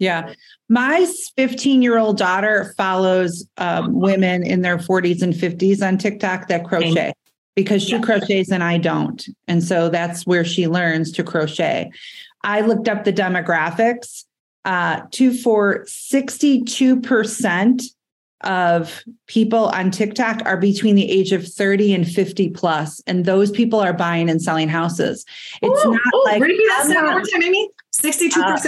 Yeah. My 15 year old daughter follows um, women in their 40s and 50s on TikTok that crochet because she crochets and I don't. And so that's where she learns to crochet. I looked up the demographics uh, to for 62% of people on TikTok are between the age of 30 and 50 plus, and those people are buying and selling houses. It's Ooh, not ooh, like repeat that one more time, Amy. 62. uh,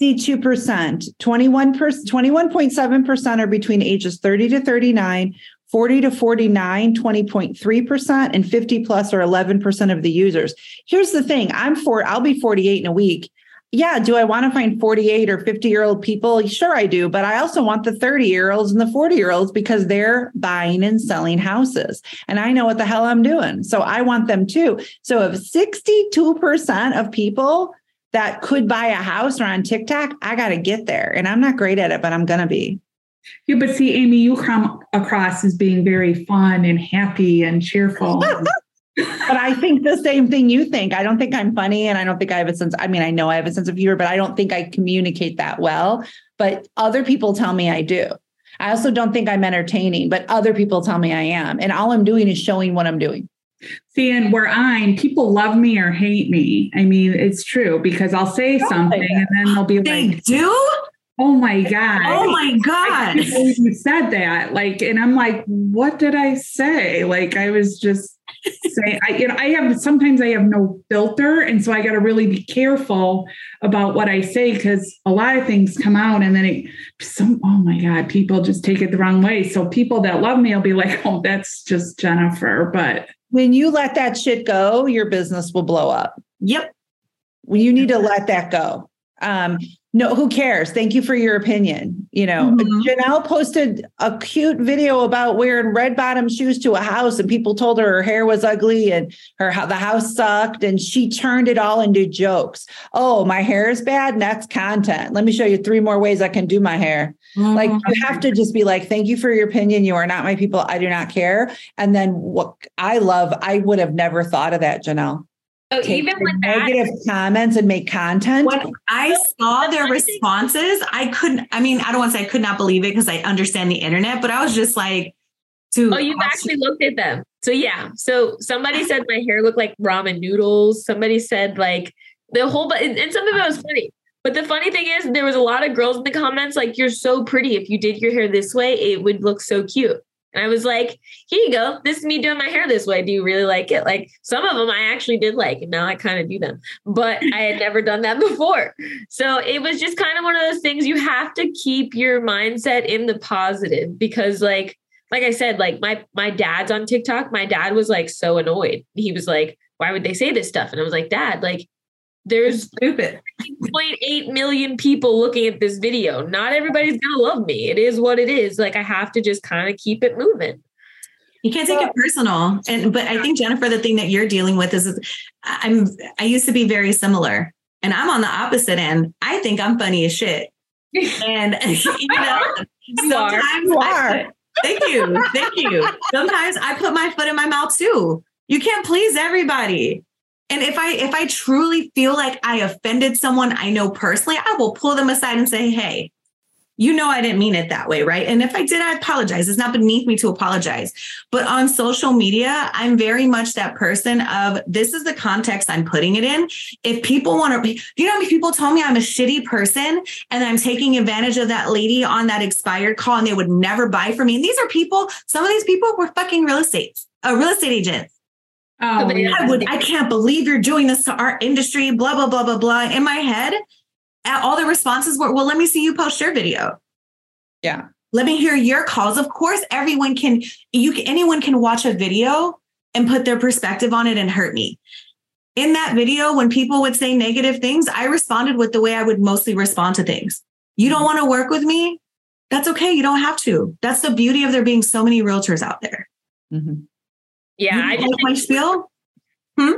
62%. 21 percent 21.7% are between ages 30 to 39, 40 to 49, 20.3%, and 50 plus are 11% of the users. Here's the thing I'm for, I'll be 48 in a week. Yeah, do I want to find 48 or 50 year old people? Sure, I do. But I also want the 30 year olds and the 40 year olds because they're buying and selling houses. And I know what the hell I'm doing. So I want them too. So if 62% of people that could buy a house are on TikTok, I got to get there. And I'm not great at it, but I'm going to be. Yeah, but see, Amy, you come across as being very fun and happy and cheerful. but I think the same thing you think. I don't think I'm funny and I don't think I have a sense. I mean, I know I have a sense of humor, but I don't think I communicate that well. But other people tell me I do. I also don't think I'm entertaining, but other people tell me I am. And all I'm doing is showing what I'm doing. See, and where I'm, people love me or hate me. I mean, it's true because I'll say something and then they'll be They like, They do? Oh my God. Oh my I God. can't you said that. Like, and I'm like, what did I say? Like, I was just saying, I, you know, I have sometimes I have no filter. And so I got to really be careful about what I say because a lot of things come out and then it, some, oh my God, people just take it the wrong way. So people that love me will be like, oh, that's just Jennifer. But When you let that shit go, your business will blow up. Yep. You need to let that go. Um, no, who cares? Thank you for your opinion. You know, Mhm. Janelle posted a cute video about wearing red bottom shoes to a house, and people told her her hair was ugly and her how the house sucked, and she turned it all into jokes. Oh, my hair is bad. That's content. Let me show you three more ways I can do my hair. Like Mhm. you have to just be like, thank you for your opinion. You are not my people. I do not care. And then what I love, I would have never thought of that, Janelle. Oh, Take even the with that, negative comments and make content. when I saw their responses, I couldn't, I mean, I don't want to say I could not believe it because I understand the internet, but I was just like, dude. Oh, you've actually looked at them. So yeah. So somebody said my hair looked like ramen noodles. Somebody said like the whole but and and some of it was funny. But the funny thing is there was a lot of girls in the comments like you're so pretty. If you did your hair this way, it would look so cute. And I was like, here you go. This is me doing my hair this way. Do you really like it? Like some of them I actually did like, and now I kind of do them. But I had never done that before. So it was just kind of one of those things you have to keep your mindset in the positive because like like I said, like my my dad's on TikTok. My dad was like so annoyed. He was like, "Why would they say this stuff?" And I was like, "Dad, like, there's stupid. 0.8 million people looking at this video. Not everybody's gonna love me. It is what it is. Like, I have to just kind of keep it moving." You can't take it personal. And but I think Jennifer, the thing that you're dealing with is, is I'm I used to be very similar. And I'm on the opposite end. I think I'm funny as shit. And you know, You are. sometimes I- are. thank you. Thank you. Sometimes I put my foot in my mouth too. You can't please everybody. And if I if I truly feel like I offended someone I know personally, I will pull them aside and say, "Hey, you know I didn't mean it that way, right?" And if I did, I apologize. It's not beneath me to apologize. But on social media, I'm very much that person of this is the context I'm putting it in. If people want to, you know, people tell me I'm a shitty person and I'm taking advantage of that lady on that expired call and they would never buy from me. And these are people, some of these people were fucking real estate, uh, real estate agents. Oh, yeah. I would, I can't believe you're doing this to our industry, blah, blah, blah, blah, blah. In my head, all the responses were, well, let me see you post your video. Yeah. Let me hear your calls. Of course, everyone can, you can, anyone can watch a video and put their perspective on it and hurt me. In that video, when people would say negative things, I responded with the way I would mostly respond to things. You don't want to work with me? That's okay. You don't have to. That's the beauty of there being so many realtors out there. Mhm. Yeah, I just my spiel? Hmm?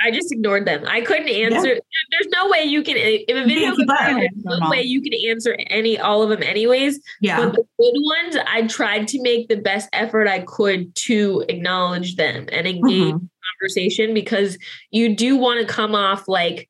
I just ignored them. I couldn't answer. there- There's no way you can if a video goes viral, there's no way you can answer any all of them anyways. Yeah. But the good ones, I tried to make the best effort I could to acknowledge them and engage Mhm. in conversation because you do want to come off like,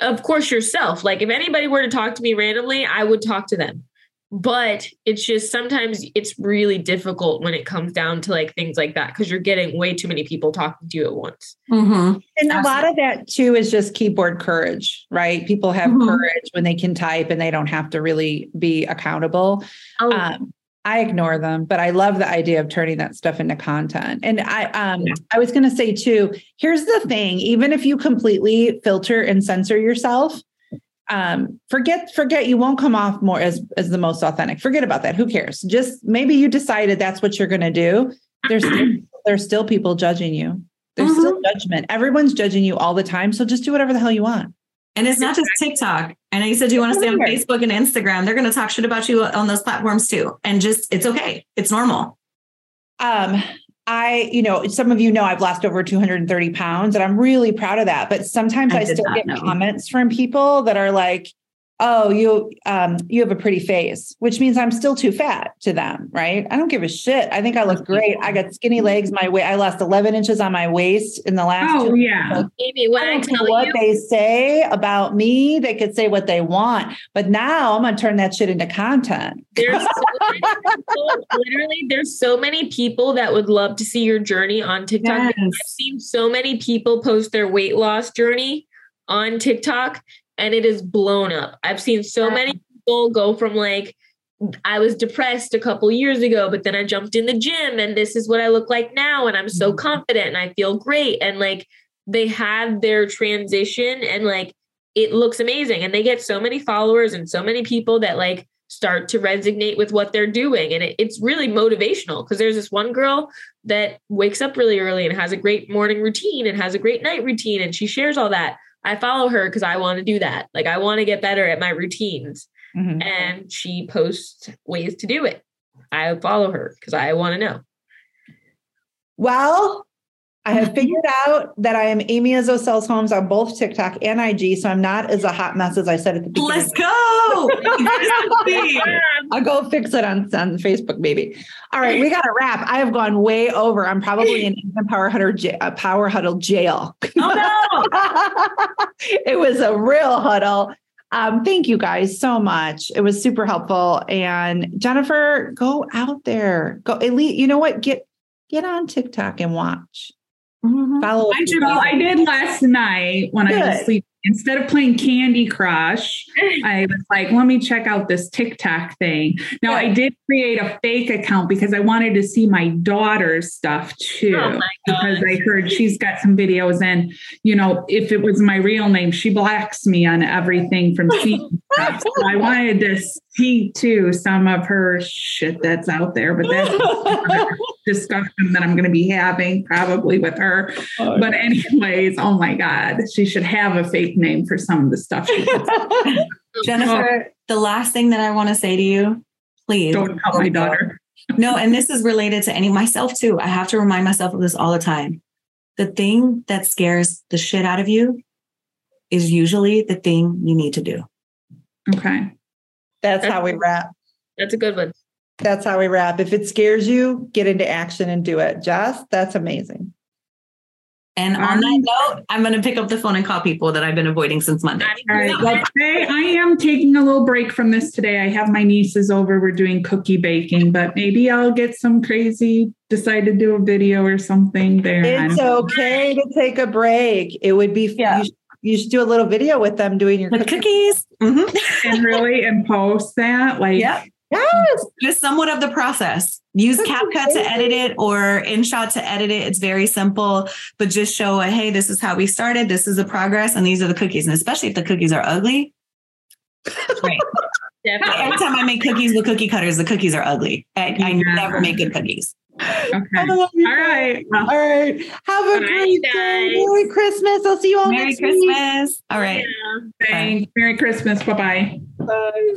of course, yourself. Like if anybody were to talk to me randomly, I would talk to them. But it's just sometimes it's really difficult when it comes down to like things like that because you're getting way too many people talking to you at once. Mhm. And a lot of that too is just keyboard courage, right? People have Mhm. courage when they can type and they don't have to really be accountable. Oh, Um, I ignore them, but I love the idea of turning that stuff into content. And I, um, Yeah. I was going to say too. Here's the thing: even if you completely filter and censor yourself, um, forget forget you won't come off more as as the most authentic. Forget about that. Who cares? Just maybe you decided that's what you're going to do. There's still, there's still people judging you. There's still judgment. Everyone's judging you all the time. So just do whatever the hell you want. And it's not just TikTok. I know you said you want to stay on Facebook and Instagram. They're going to talk shit about you on those platforms too. And just, it's okay. It's normal. Um, I, you know, some of you know I've lost over 230 pounds and I'm really proud of that. But sometimes I I, still get know. comments from people that are like, oh, you um, you have a pretty face, which means I'm still too fat to them, right? I don't give a shit. I think I look great. I got skinny legs. My weight, I lost 11 inches on my waist in the last Oh, two yeah. Amy, when I I, don't care tell what you, they say about me. They could say what they want, but now I'm gonna turn that shit into content. there's so many people, literally, there's so many people that would love to see your journey on TikTok. Yes. I've seen so many people post their weight loss journey on TikTok, and it is blown up. I've seen so many people go from like I was depressed a couple years ago, but then I jumped in the gym and this is what I look like now. And I'm so mm-hmm. confident and I feel great. And like they had their transition and like it looks amazing. And they get so many followers and so many people that like start to resonate with what they're doing. And it, it's really motivational because there's this one girl that wakes up really early and has a great morning routine and has a great night routine. And she shares all that. I follow her because I want to do that. Like I want to get better at my routines. Mm-hmm. And she posts ways to do it. I follow her because I want to know. Well, I have figured out that I am Amy Izzo Sells Homes on both TikTok and IG, so I'm not as a hot mess as I said at the beginning. Let's go. I'll go fix it on, on Facebook, maybe. All right, we got to wrap. I have gone way over. I'm probably in a power huddle, a power huddle jail. Oh no! it was a real huddle. Um, thank you guys so much. It was super helpful. And Jennifer, go out there. Go at least. You know what? Get get on TikTok and watch. Mm-hmm. Follow. I, did, I did last night when I was Good. asleep. Instead of playing Candy Crush, I was like, let me check out this TikTok thing. Now, I did create a fake account because I wanted to see my daughter's stuff too. Oh because I heard she's got some videos, and you know, if it was my real name, she blacks me on everything from seeing stuff. So I wanted to see too some of her shit that's out there, but that's discussion that I'm going to be having probably with her. Oh, but anyways, oh my God, she should have a fake name for some of the stuff she. Jennifer, the last thing that I want to say to you, please Don't tell my daughter. No, and this is related to any myself too. I have to remind myself of this all the time. The thing that scares the shit out of you is usually the thing you need to do. Okay. That's how we wrap. That's a good one. That's how we wrap. If it scares you, get into action and do it. Jess, that's amazing. And on that note, I'm going to pick up the phone and call people that I've been avoiding since Monday. All right. Well, today I am taking a little break from this today. I have my nieces over. We're doing cookie baking, but maybe I'll get some crazy, decide to do a video or something there. It's okay to take a break. It would be you, should, you should do a little video with them doing your cookies. Mm-hmm. and really and post that. Like, yeah. Yes. Just somewhat of the process. Use CapCut to edit it or InShot to edit it. It's very simple, but just show, a, hey, this is how we started. This is the progress, and these are the cookies. And especially if the cookies are ugly, great. Every time I make cookies with cookie cutters, the cookies are ugly. I, I never make good cookies. Okay. All right. All right. Have a great day. Merry Christmas. I'll see you all Merry next Christmas. All right. Thanks. Merry Christmas. Bye-bye. Bye.